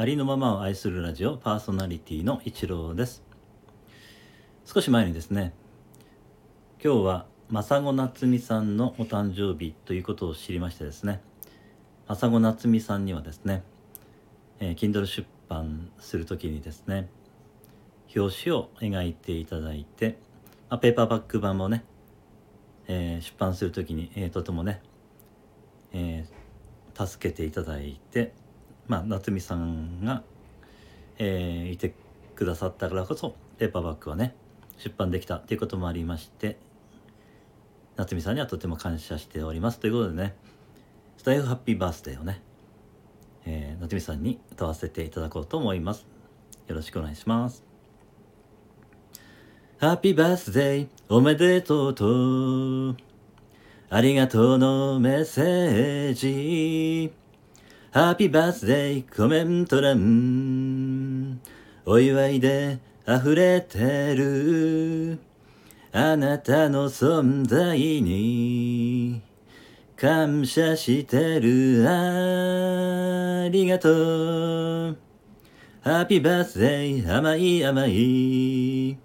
ありのままを愛するラジオパーソナリティの一郎です。少し前にですね今日は真子夏美さんのお誕生日ということを知りましてですね真子夏美さんにはですね、えー、Kindle 出版する時にですね表紙を描いていただいて、まあ、ペーパーバック版もね、えー、出版する時に、えー、とてもね、えー、助けていただいてまあ、夏美さんが、えー、いてくださったからこそペーパーバッグはね出版できたということもありまして夏美さんにはとても感謝しております。ということでねスタイフハッピーバースデーをね、えー、夏美さんに歌わせていただこうと思います。よろしくお願いします。ハッピーバースデーおめでとうとありがとうのメッセージ。ハッピーバースデーコメント欄お祝いで溢れてる。あなたの存在に感謝してる。ありがとう。ハッピーバースデー甘い甘い。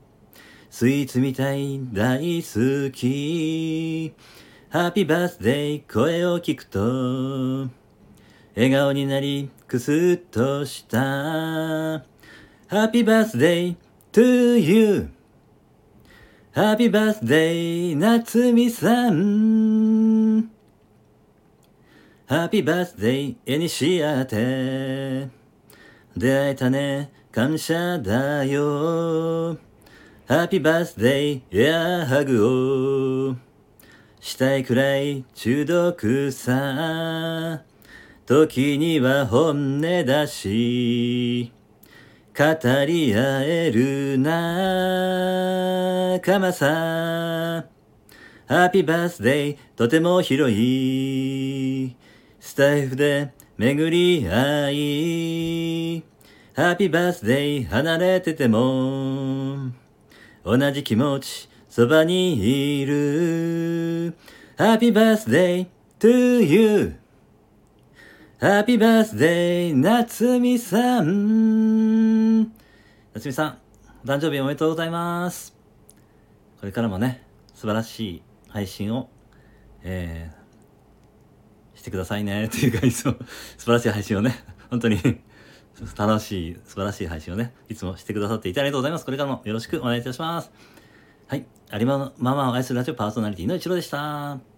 スイーツみたい大好き。ハッピーバースデー声を聞くと。笑顔になり、くすっとした。Happy birthday to you. Happy birthday 夏美さん。Happy birthday 絵にし合って。出会えたね、感謝だよ。Happy birthday エアハグを。したいくらい中毒さ。時には本音だし、語り合える仲間さ。ハッピーバースデー、とても広い。スタイフで巡り合い。ハッピーバースデー、離れてても。同じ気持ち、そばにいる。ハッピーバースデー、to you. ハッピーバースデー、夏美さん。夏美さん、誕生日おめでとうございます。これからもね、素晴らしい配信を、えー、してくださいね。というか、いつも素晴らしい配信をね、本当に楽しい、素晴らしい配信をね、いつもしてくださっていてありがとうございます。これからもよろしくお願いいたします。はい。有馬ママを愛するラジオパーソナリティの一郎でした。